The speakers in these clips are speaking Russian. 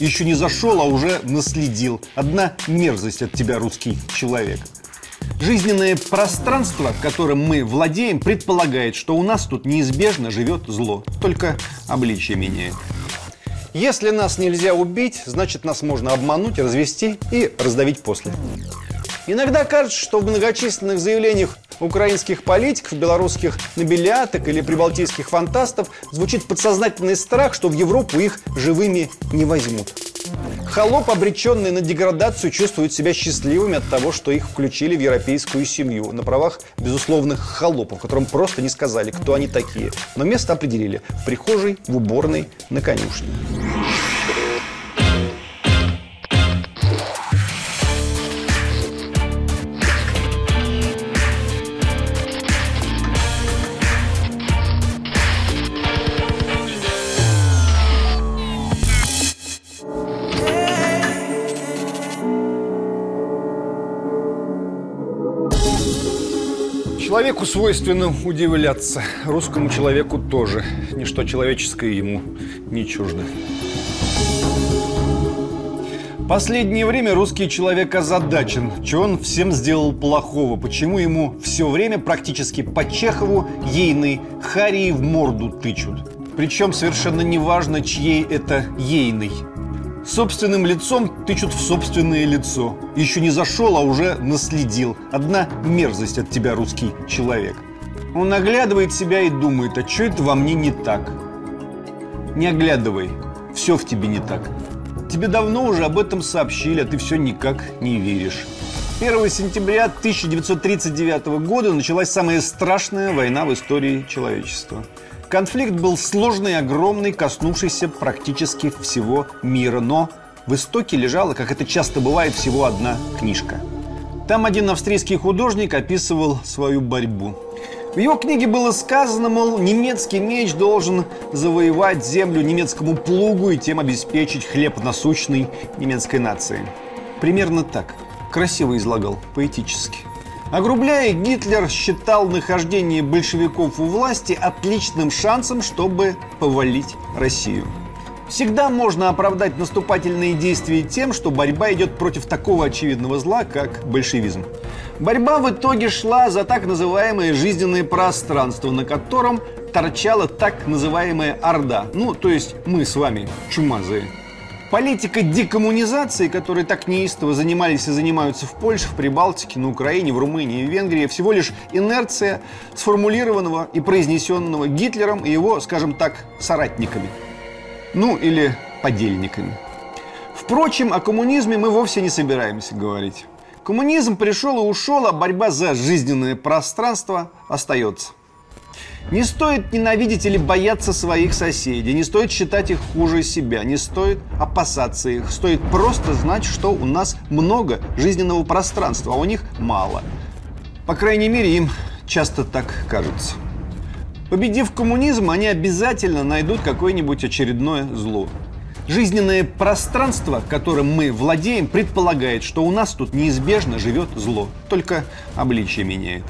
Еще не зашел, а уже наследил. Одна мерзость от тебя, русский человек. Жизненное пространство, которым мы владеем, предполагает, что у нас тут неизбежно живет зло. Только обличие меняет. Если нас нельзя убить, значит нас можно обмануть, развести и раздавить после. Иногда кажется, что в многочисленных заявлениях украинских политиков, белорусских нобеляток или прибалтийских фантастов звучит подсознательный страх, что в Европу их живыми не возьмут. Холоп, обреченный на деградацию, чувствует себя счастливыми от того, что их включили в европейскую семью на правах безусловных холопов, которым просто не сказали, кто они такие, но место определили в прихожей, в уборной, на конюшне. Человеку свойственно удивляться, русскому человеку тоже. Ничто человеческое ему не чуждо. Последнее время русский человек озадачен. Что он всем сделал плохого? Почему ему все время практически по Чехову ейный Харии в морду тычут? Причем совершенно неважно, чьей это ейный собственным лицом тычут в собственное лицо. Еще не зашел, а уже наследил. Одна мерзость от тебя, русский человек. Он оглядывает себя и думает, а что это во мне не так? Не оглядывай, все в тебе не так. Тебе давно уже об этом сообщили, а ты все никак не веришь. 1 сентября 1939 года началась самая страшная война в истории человечества – Конфликт был сложный огромный, коснувшийся практически всего мира, но в истоке лежала, как это часто бывает, всего одна книжка. Там один австрийский художник описывал свою борьбу. В его книге было сказано, мол, немецкий меч должен завоевать землю немецкому плугу и тем обеспечить хлеб насущной немецкой нации. Примерно так. Красиво излагал, поэтически. Огрубляя, Гитлер считал нахождение большевиков у власти отличным шансом, чтобы повалить Россию. Всегда можно оправдать наступательные действия тем, что борьба идет против такого очевидного зла, как большевизм. Борьба в итоге шла за так называемое жизненное пространство, на котором торчала так называемая Орда. Ну, то есть мы с вами, чумазые. Политика декоммунизации, которой так неистово занимались и занимаются в Польше, в Прибалтике, на Украине, в Румынии и Венгрии, всего лишь инерция сформулированного и произнесенного Гитлером и его, скажем так, соратниками. Ну, или подельниками. Впрочем, о коммунизме мы вовсе не собираемся говорить. Коммунизм пришел и ушел, а борьба за жизненное пространство остается. Не стоит ненавидеть или бояться своих соседей, не стоит считать их хуже себя, не стоит опасаться их. Стоит просто знать, что у нас много жизненного пространства, а у них мало. По крайней мере, им часто так кажется. Победив коммунизм, они обязательно найдут какое-нибудь очередное зло. Жизненное пространство, которым мы владеем, предполагает, что у нас тут неизбежно живет зло, только обличие меняет.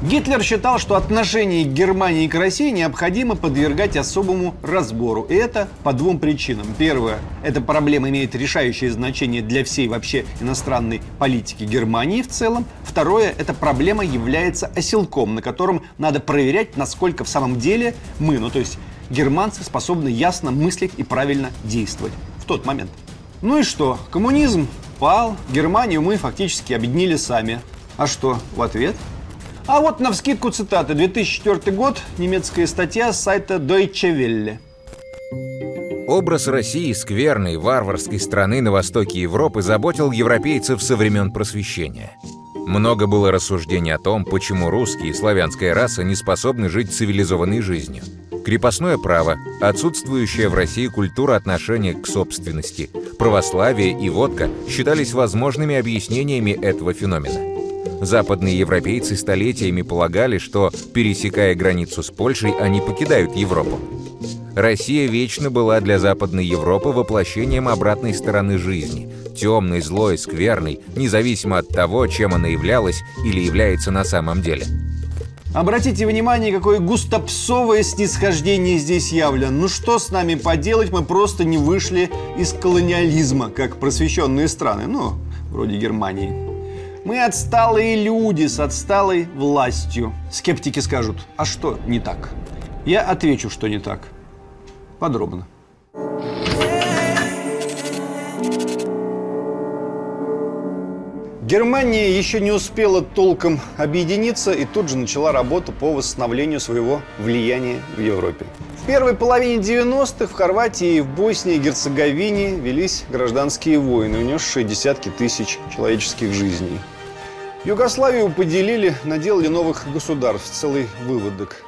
Гитлер считал, что отношение Германии к России необходимо подвергать особому разбору. И это по двум причинам. Первое, эта проблема имеет решающее значение для всей вообще иностранной политики Германии в целом. Второе, эта проблема является оселком, на котором надо проверять, насколько в самом деле мы, ну то есть германцы, способны ясно мыслить и правильно действовать в тот момент. Ну и что? Коммунизм пал, Германию мы фактически объединили сами. А что в ответ? А вот на вскидку цитаты. 2004 год, немецкая статья с сайта Deutsche Welle. Образ России скверной, варварской страны на востоке Европы заботил европейцев со времен просвещения. Много было рассуждений о том, почему русские и славянская раса не способны жить цивилизованной жизнью. Крепостное право, отсутствующая в России культура отношения к собственности, православие и водка считались возможными объяснениями этого феномена. Западные европейцы столетиями полагали, что, пересекая границу с Польшей, они покидают Европу. Россия вечно была для Западной Европы воплощением обратной стороны жизни, темной, злой, скверной, независимо от того, чем она являлась или является на самом деле. Обратите внимание, какое густопсовое снисхождение здесь явлено. Ну что с нами поделать, мы просто не вышли из колониализма, как просвещенные страны, ну, вроде Германии. Мы отсталые люди с отсталой властью. Скептики скажут, а что не так? Я отвечу, что не так. Подробно. Германия еще не успела толком объединиться и тут же начала работу по восстановлению своего влияния в Европе. В первой половине 90-х в Хорватии и в Боснии и Герцеговине велись гражданские войны, унесшие десятки тысяч человеческих жизней. Югославию поделили, наделали новых государств, целый выводок –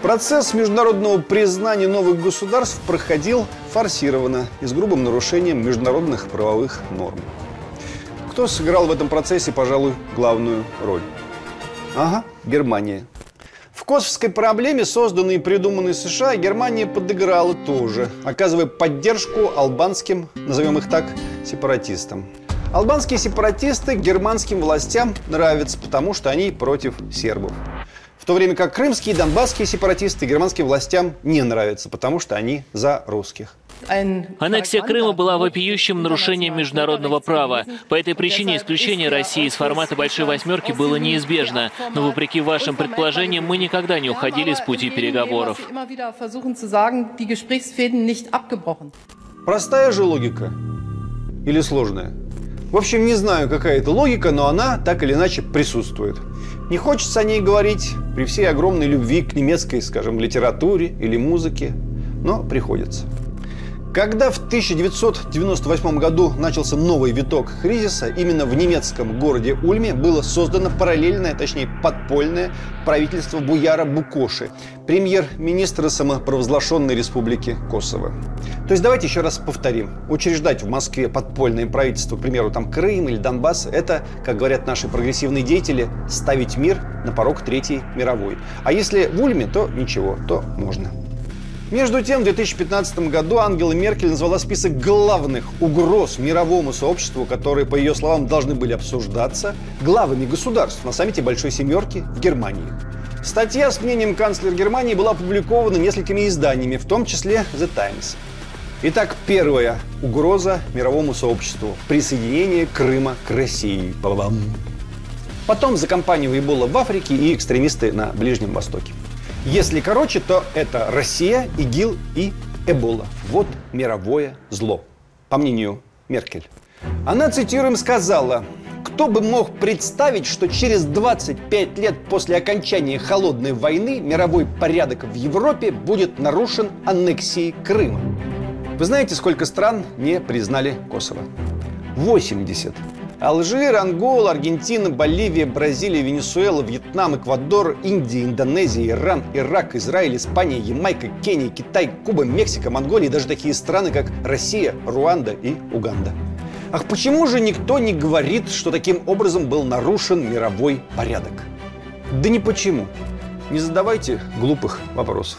Процесс международного признания новых государств проходил форсированно и с грубым нарушением международных правовых норм. Кто сыграл в этом процессе, пожалуй, главную роль? Ага, Германия. В косовской проблеме, созданной и придуманной США, Германия подыграла тоже, оказывая поддержку албанским, назовем их так, сепаратистам. Албанские сепаратисты германским властям нравятся, потому что они против сербов. В то время как крымские и донбасские сепаратисты германским властям не нравятся, потому что они за русских. Аннексия Крыма была вопиющим нарушением международного права. По этой причине исключение России из формата «Большой восьмерки» было неизбежно. Но вопреки вашим предположениям, мы никогда не уходили с пути переговоров. Простая же логика? Или сложная? В общем, не знаю, какая это логика, но она так или иначе присутствует. Не хочется о ней говорить при всей огромной любви к немецкой, скажем, литературе или музыке, но приходится. Когда в 1998 году начался новый виток кризиса, именно в немецком городе Ульме было создано параллельное, точнее подпольное правительство Буяра Букоши, премьер-министра самопровозглашенной республики Косово. То есть давайте еще раз повторим. Учреждать в Москве подпольное правительство, к примеру, там Крым или Донбасс, это, как говорят наши прогрессивные деятели, ставить мир на порог Третьей мировой. А если в Ульме, то ничего, то можно. Между тем, в 2015 году Ангела Меркель назвала список главных угроз мировому сообществу, которые, по ее словам, должны были обсуждаться главами государств на саммите Большой Семерки в Германии. Статья с мнением канцлера Германии была опубликована несколькими изданиями, в том числе The Times. Итак, первая угроза мировому сообществу – присоединение Крыма к России. Ба-ба-бам. Потом за компанию Эбола в Африке и экстремисты на Ближнем Востоке. Если короче, то это Россия, ИГИЛ и Эбола. Вот мировое зло, по мнению Меркель. Она, цитируем, сказала, кто бы мог представить, что через 25 лет после окончания холодной войны мировой порядок в Европе будет нарушен аннексией Крыма? Вы знаете, сколько стран не признали Косово? 80. Алжир, Ангола, Аргентина, Боливия, Бразилия, Венесуэла, Вьетнам, Эквадор, Индия, Индонезия, Иран, Ирак, Израиль, Испания, Ямайка, Кения, Китай, Куба, Мексика, Монголия и даже такие страны, как Россия, Руанда и Уганда. Ах, почему же никто не говорит, что таким образом был нарушен мировой порядок? Да не почему. Не задавайте глупых вопросов.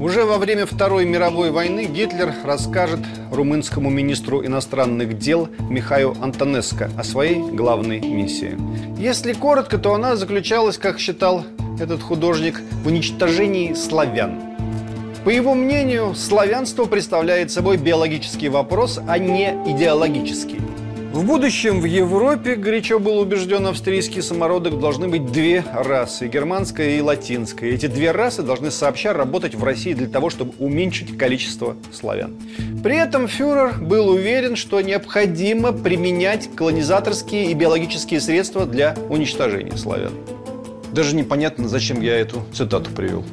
Уже во время Второй мировой войны Гитлер расскажет румынскому министру иностранных дел Михаю Антонеско о своей главной миссии. Если коротко, то она заключалась, как считал этот художник, в уничтожении славян. По его мнению, славянство представляет собой биологический вопрос, а не идеологический. В будущем в Европе, горячо был убежден австрийский самородок, должны быть две расы – германская и латинская. Эти две расы должны сообща работать в России для того, чтобы уменьшить количество славян. При этом фюрер был уверен, что необходимо применять колонизаторские и биологические средства для уничтожения славян. Даже непонятно, зачем я эту цитату привел.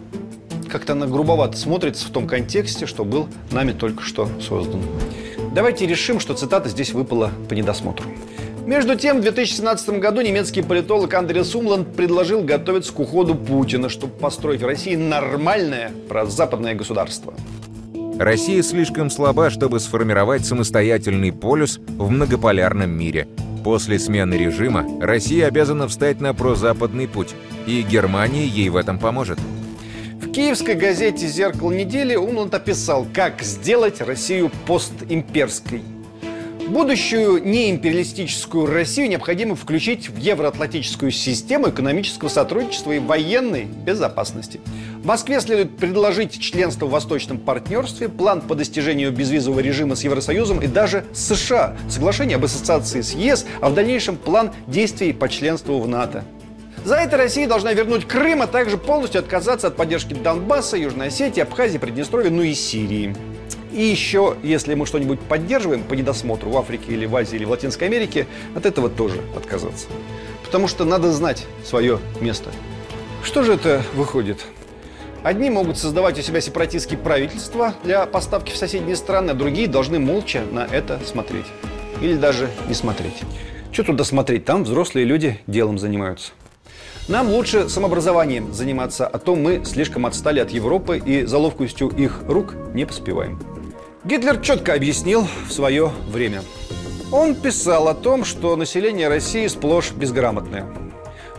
Как-то она грубовато смотрится в том контексте, что был нами только что создан. Давайте решим, что цитата здесь выпала по недосмотру. Между тем, в 2017 году немецкий политолог Андреас Умланд предложил готовиться к уходу Путина, чтобы построить в России нормальное прозападное государство. Россия слишком слаба, чтобы сформировать самостоятельный полюс в многополярном мире. После смены режима Россия обязана встать на прозападный путь, и Германия ей в этом поможет. Киевской газете «Зеркало недели» Умланд описал, как сделать Россию постимперской. Будущую неимпериалистическую Россию необходимо включить в евроатлантическую систему экономического сотрудничества и военной безопасности. Москве следует предложить членство в Восточном партнерстве, план по достижению безвизового режима с Евросоюзом и даже США, соглашение об ассоциации с ЕС, а в дальнейшем план действий по членству в НАТО. За это Россия должна вернуть Крым, а также полностью отказаться от поддержки Донбасса, Южной Осетии, Абхазии, Приднестровья, ну и Сирии. И еще, если мы что-нибудь поддерживаем по недосмотру в Африке или в Азии или в Латинской Америке, от этого тоже отказаться. Потому что надо знать свое место. Что же это выходит? Одни могут создавать у себя сепаратистские правительства для поставки в соседние страны, а другие должны молча на это смотреть. Или даже не смотреть. Что туда смотреть? Там взрослые люди делом занимаются. Нам лучше самообразованием заниматься, а то мы слишком отстали от Европы и за ловкостью их рук не поспеваем. Гитлер четко объяснил в свое время. Он писал о том, что население России сплошь безграмотное –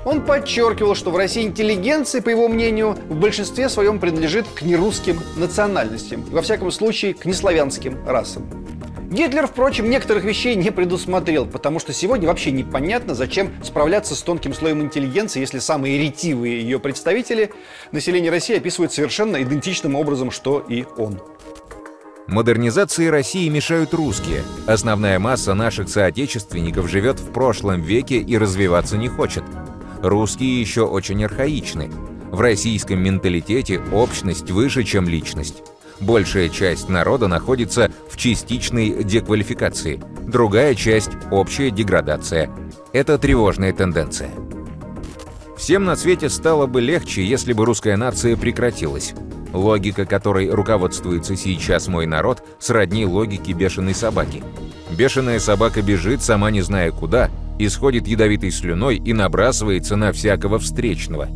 он подчеркивал, что в России интеллигенция, по его мнению, в большинстве своем принадлежит к нерусским национальностям, во всяком случае к неславянским расам. Гитлер, впрочем, некоторых вещей не предусмотрел, потому что сегодня вообще непонятно, зачем справляться с тонким слоем интеллигенции, если самые ретивые ее представители населения России описывают совершенно идентичным образом, что и он. Модернизации России мешают русские. Основная масса наших соотечественников живет в прошлом веке и развиваться не хочет. Русские еще очень архаичны. В российском менталитете общность выше, чем личность. Большая часть народа находится в частичной деквалификации, другая часть – общая деградация. Это тревожная тенденция. Всем на свете стало бы легче, если бы русская нация прекратилась. Логика, которой руководствуется сейчас мой народ, сродни логике бешеной собаки. Бешеная собака бежит, сама не зная куда, исходит ядовитой слюной и набрасывается на всякого встречного.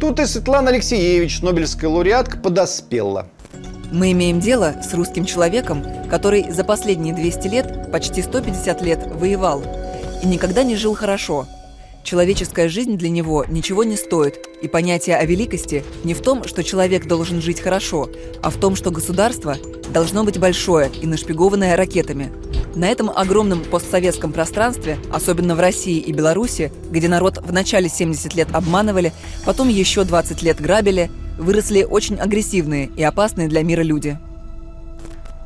Тут и Светлана Алексеевич, Нобелевская лауреатка, подоспела. Мы имеем дело с русским человеком, который за последние 200 лет, почти 150 лет, воевал и никогда не жил хорошо. Человеческая жизнь для него ничего не стоит, и понятие о великости не в том, что человек должен жить хорошо, а в том, что государство должно быть большое и нашпигованное ракетами – на этом огромном постсоветском пространстве, особенно в России и Беларуси, где народ в начале 70 лет обманывали, потом еще 20 лет грабили, выросли очень агрессивные и опасные для мира люди.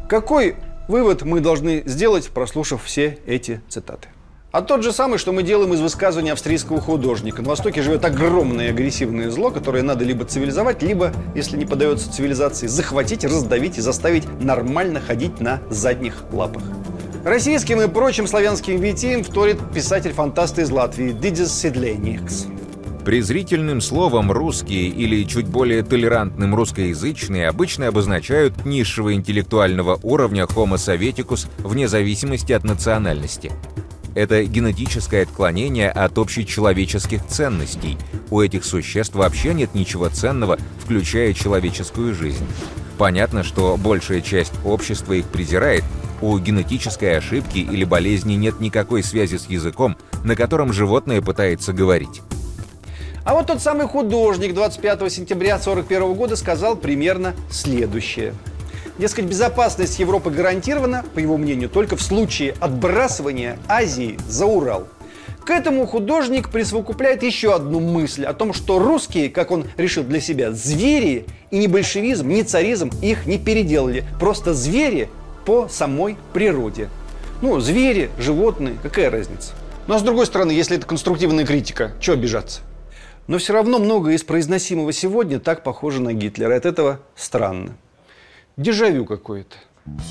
Какой вывод мы должны сделать, прослушав все эти цитаты? А тот же самый, что мы делаем из высказывания австрийского художника. На Востоке живет огромное агрессивное зло, которое надо либо цивилизовать, либо, если не подается цивилизации, захватить, раздавить и заставить нормально ходить на задних лапах. Российским и прочим славянским витиям вторит писатель-фантаст из Латвии Дидис Седлейникс. Презрительным словом «русские» или чуть более толерантным русскоязычные обычно обозначают низшего интеллектуального уровня Homo советикус вне зависимости от национальности. Это генетическое отклонение от общечеловеческих ценностей. У этих существ вообще нет ничего ценного, включая человеческую жизнь. Понятно, что большая часть общества их презирает, у генетической ошибки или болезни нет никакой связи с языком, на котором животное пытается говорить. А вот тот самый художник 25 сентября 1941 года сказал примерно следующее. Дескать, безопасность Европы гарантирована, по его мнению, только в случае отбрасывания Азии за Урал. К этому художник присовокупляет еще одну мысль о том, что русские, как он решил для себя, звери, и ни большевизм, ни царизм их не переделали. Просто звери по самой природе. Ну, звери, животные, какая разница? Ну а с другой стороны, если это конструктивная критика, что обижаться? Но все равно многое из произносимого сегодня так похоже на Гитлера. От этого странно. Дежавю какое-то.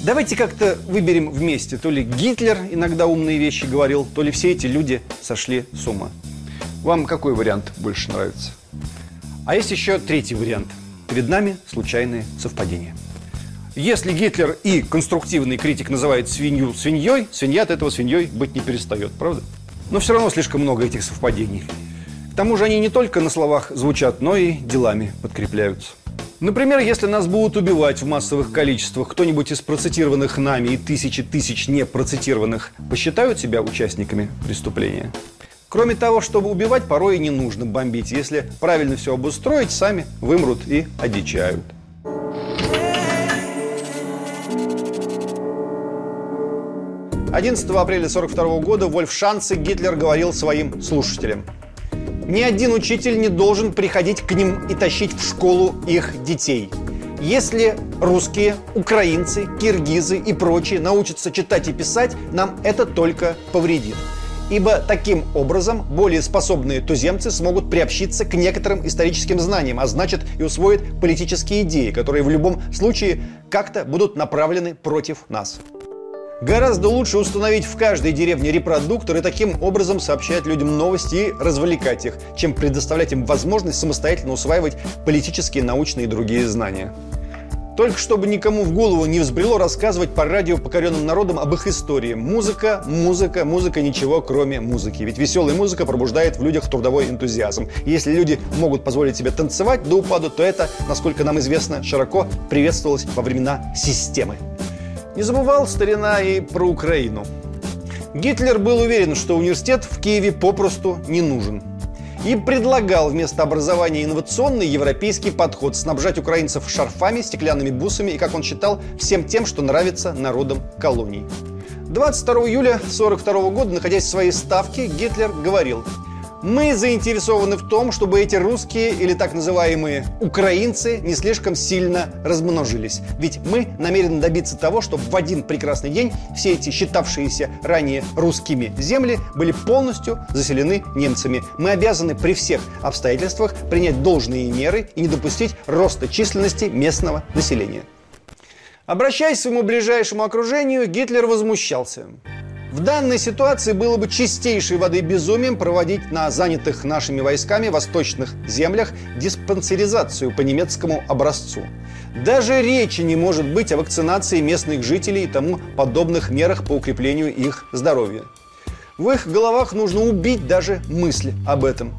Давайте как-то выберем вместе. То ли Гитлер иногда умные вещи говорил, то ли все эти люди сошли с ума. Вам какой вариант больше нравится? А есть еще третий вариант. Перед нами случайные совпадения. Если Гитлер и конструктивный критик называет свинью свиньей, свинья от этого свиньей быть не перестает, правда? Но все равно слишком много этих совпадений. К тому же они не только на словах звучат, но и делами подкрепляются. Например, если нас будут убивать в массовых количествах, кто-нибудь из процитированных нами и тысячи тысяч не процитированных посчитают себя участниками преступления? Кроме того, чтобы убивать, порой и не нужно бомбить. Если правильно все обустроить, сами вымрут и одичают. 11 апреля 1942 года Вольф Шанце Гитлер говорил своим слушателям. Ни один учитель не должен приходить к ним и тащить в школу их детей. Если русские, украинцы, киргизы и прочие научатся читать и писать, нам это только повредит. Ибо таким образом более способные туземцы смогут приобщиться к некоторым историческим знаниям, а значит и усвоят политические идеи, которые в любом случае как-то будут направлены против нас. Гораздо лучше установить в каждой деревне репродуктор и таким образом сообщать людям новости и развлекать их, чем предоставлять им возможность самостоятельно усваивать политические, научные и другие знания. Только чтобы никому в голову не взбрело рассказывать по радио покоренным народам об их истории. Музыка, музыка, музыка, ничего кроме музыки. Ведь веселая музыка пробуждает в людях трудовой энтузиазм. Если люди могут позволить себе танцевать до упаду, то это, насколько нам известно, широко приветствовалось во времена системы. Не забывал старина и про Украину. Гитлер был уверен, что университет в Киеве попросту не нужен. И предлагал вместо образования инновационный европейский подход – снабжать украинцев шарфами, стеклянными бусами и, как он считал, всем тем, что нравится народам колоний. 22 июля 1942 года, находясь в своей ставке, Гитлер говорил – мы заинтересованы в том, чтобы эти русские или так называемые украинцы не слишком сильно размножились. Ведь мы намерены добиться того, чтобы в один прекрасный день все эти считавшиеся ранее русскими земли были полностью заселены немцами. Мы обязаны при всех обстоятельствах принять должные меры и не допустить роста численности местного населения. Обращаясь к своему ближайшему окружению, Гитлер возмущался. В данной ситуации было бы чистейшей воды безумием проводить на занятых нашими войсками восточных землях диспансеризацию по немецкому образцу. Даже речи не может быть о вакцинации местных жителей и тому подобных мерах по укреплению их здоровья. В их головах нужно убить даже мысль об этом.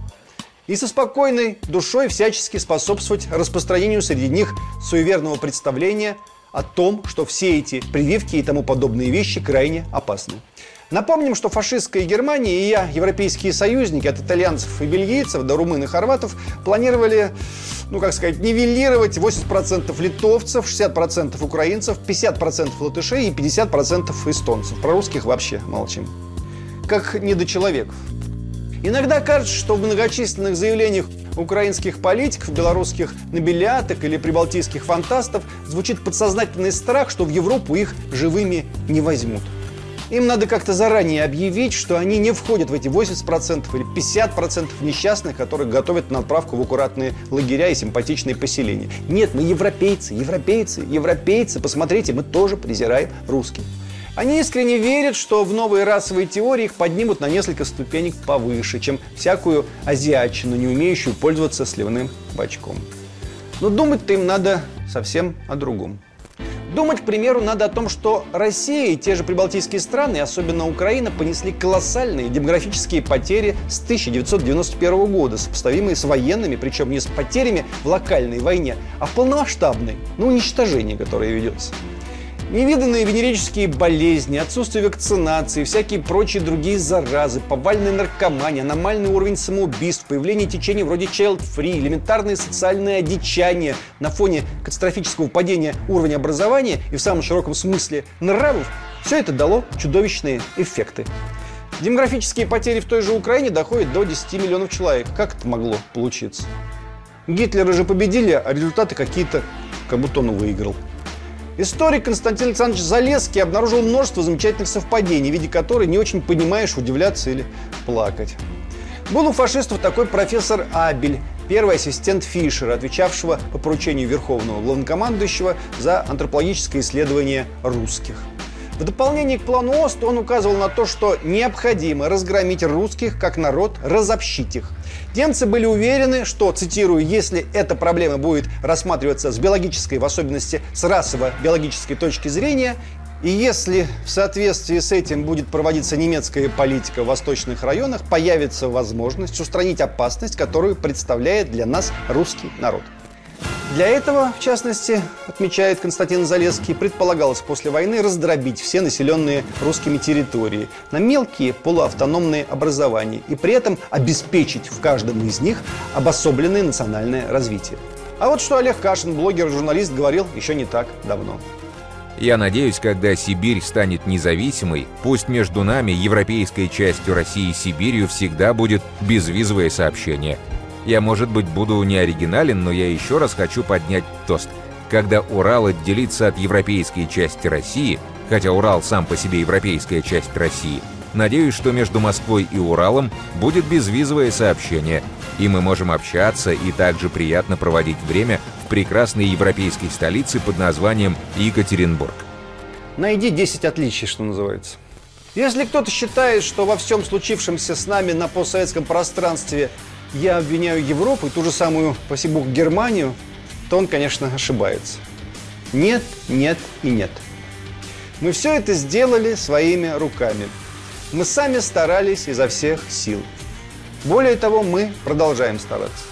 И со спокойной душой всячески способствовать распространению среди них суеверного представления о том, что все эти прививки и тому подобные вещи крайне опасны. Напомним, что фашистская Германия и я, европейские союзники, от итальянцев и бельгийцев до румын и хорватов, планировали, ну как сказать, нивелировать 80% литовцев, 60% украинцев, 50% латышей и 50% эстонцев. Про русских вообще молчим. Как недочеловеков. Иногда кажется, что в многочисленных заявлениях украинских политиков, белорусских нобеляток или прибалтийских фантастов звучит подсознательный страх, что в Европу их живыми не возьмут. Им надо как-то заранее объявить, что они не входят в эти 80% или 50% несчастных, которых готовят на отправку в аккуратные лагеря и симпатичные поселения. Нет, мы европейцы, европейцы, европейцы. Посмотрите, мы тоже презираем русских. Они искренне верят, что в новые расовые теории их поднимут на несколько ступенек повыше, чем всякую азиатчину, не умеющую пользоваться сливным бачком. Но думать-то им надо совсем о другом. Думать, к примеру, надо о том, что Россия и те же прибалтийские страны, особенно Украина, понесли колоссальные демографические потери с 1991 года, сопоставимые с военными, причем не с потерями в локальной войне, а в полномасштабной, ну, уничтожении, которое ведется. Невиданные венерические болезни, отсутствие вакцинации, всякие прочие другие заразы, повальная наркомания, аномальный уровень самоубийств, появление течений вроде child-free, элементарные социальные одичания на фоне катастрофического падения уровня образования и в самом широком смысле нравов, все это дало чудовищные эффекты. Демографические потери в той же Украине доходят до 10 миллионов человек. Как это могло получиться? Гитлера же победили, а результаты какие-то, как будто он выиграл. Историк Константин Александрович Залесский обнаружил множество замечательных совпадений, в виде которых не очень понимаешь, удивляться или плакать. Был у фашистов такой профессор Абель, первый ассистент Фишера, отвечавшего по поручению Верховного Главнокомандующего за антропологическое исследование русских. В дополнение к плану ОСТ он указывал на то, что необходимо разгромить русских как народ, разобщить их – Немцы были уверены, что, цитирую, если эта проблема будет рассматриваться с биологической, в особенности с расово-биологической точки зрения, и если в соответствии с этим будет проводиться немецкая политика в восточных районах, появится возможность устранить опасность, которую представляет для нас русский народ. Для этого, в частности, отмечает Константин Залесский, предполагалось после войны раздробить все населенные русскими территории на мелкие полуавтономные образования и при этом обеспечить в каждом из них обособленное национальное развитие. А вот что Олег Кашин, блогер журналист, говорил еще не так давно. Я надеюсь, когда Сибирь станет независимой, пусть между нами, европейской частью России и Сибирью, всегда будет безвизовое сообщение – я, может быть, буду не оригинален, но я еще раз хочу поднять тост. Когда Урал отделится от европейской части России, хотя Урал сам по себе европейская часть России, надеюсь, что между Москвой и Уралом будет безвизовое сообщение, и мы можем общаться и также приятно проводить время в прекрасной европейской столице под названием Екатеринбург. Найди 10 отличий, что называется. Если кто-то считает, что во всем случившемся с нами на постсоветском пространстве я обвиняю Европу и ту же самую, спаси бог, Германию, то он, конечно, ошибается. Нет, нет и нет. Мы все это сделали своими руками. Мы сами старались изо всех сил. Более того, мы продолжаем стараться.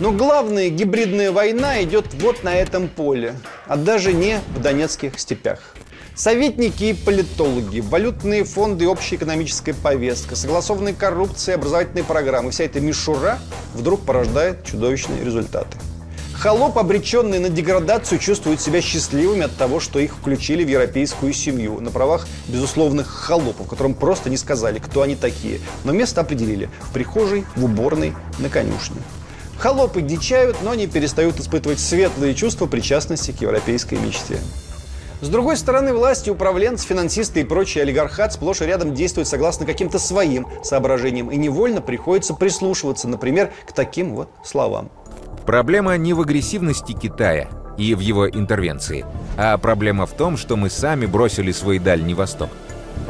Но главная гибридная война идет вот на этом поле, а даже не в Донецких степях. Советники и политологи, валютные фонды общая экономическая повестка, согласованные коррупции, образовательные программы. Вся эта мишура вдруг порождает чудовищные результаты. Холоп, обреченный на деградацию, чувствует себя счастливыми от того, что их включили в европейскую семью на правах безусловных холопов, которым просто не сказали, кто они такие, но место определили в прихожей, в уборной, на конюшне. Холопы дичают, но не перестают испытывать светлые чувства причастности к европейской мечте. С другой стороны, власти, управленцы, финансисты и прочий олигархат сплошь и рядом действуют согласно каким-то своим соображениям, и невольно приходится прислушиваться, например, к таким вот словам. Проблема не в агрессивности Китая и в его интервенции, а проблема в том, что мы сами бросили свой Дальний Восток.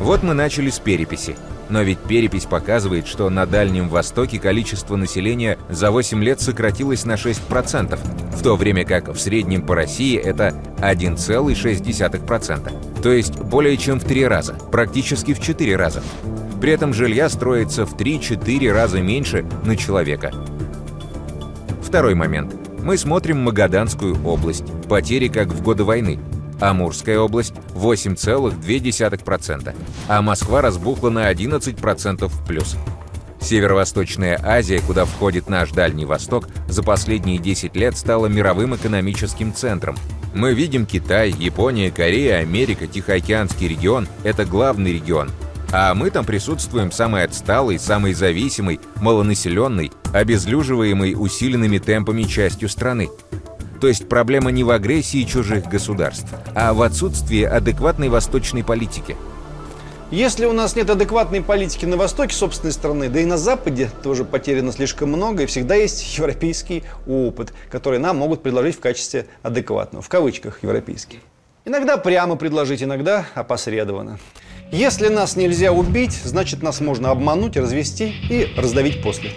Вот мы начали с переписи. Но ведь перепись показывает, что на Дальнем Востоке количество населения за 8 лет сократилось на 6%, в то время как в среднем по России это 1,6%. То есть более чем в 3 раза, практически в 4 раза. При этом жилья строится в 3-4 раза меньше на человека. Второй момент. Мы смотрим Магаданскую область. Потери как в годы войны. Амурская область 8,2%, а Москва разбухла на 11% в плюс. Северо-Восточная Азия, куда входит наш Дальний Восток, за последние 10 лет стала мировым экономическим центром. Мы видим Китай, Япония, Корея, Америка, Тихоокеанский регион – это главный регион. А мы там присутствуем самый отсталый, самый зависимый, малонаселенный, обезлюживаемый усиленными темпами частью страны. То есть проблема не в агрессии чужих государств, а в отсутствии адекватной восточной политики. Если у нас нет адекватной политики на востоке собственной страны, да и на западе тоже потеряно слишком много, и всегда есть европейский опыт, который нам могут предложить в качестве адекватного, в кавычках европейский. Иногда прямо предложить, иногда опосредованно. Если нас нельзя убить, значит нас можно обмануть, развести и раздавить после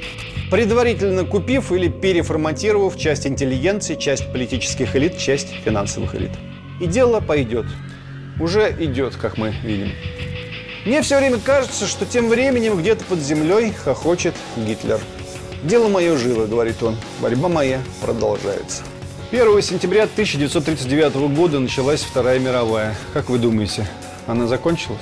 предварительно купив или переформатировав часть интеллигенции, часть политических элит, часть финансовых элит. И дело пойдет. Уже идет, как мы видим. Мне все время кажется, что тем временем где-то под землей хохочет Гитлер. «Дело мое живо», — говорит он. «Борьба моя продолжается». 1 сентября 1939 года началась Вторая мировая. Как вы думаете, она закончилась?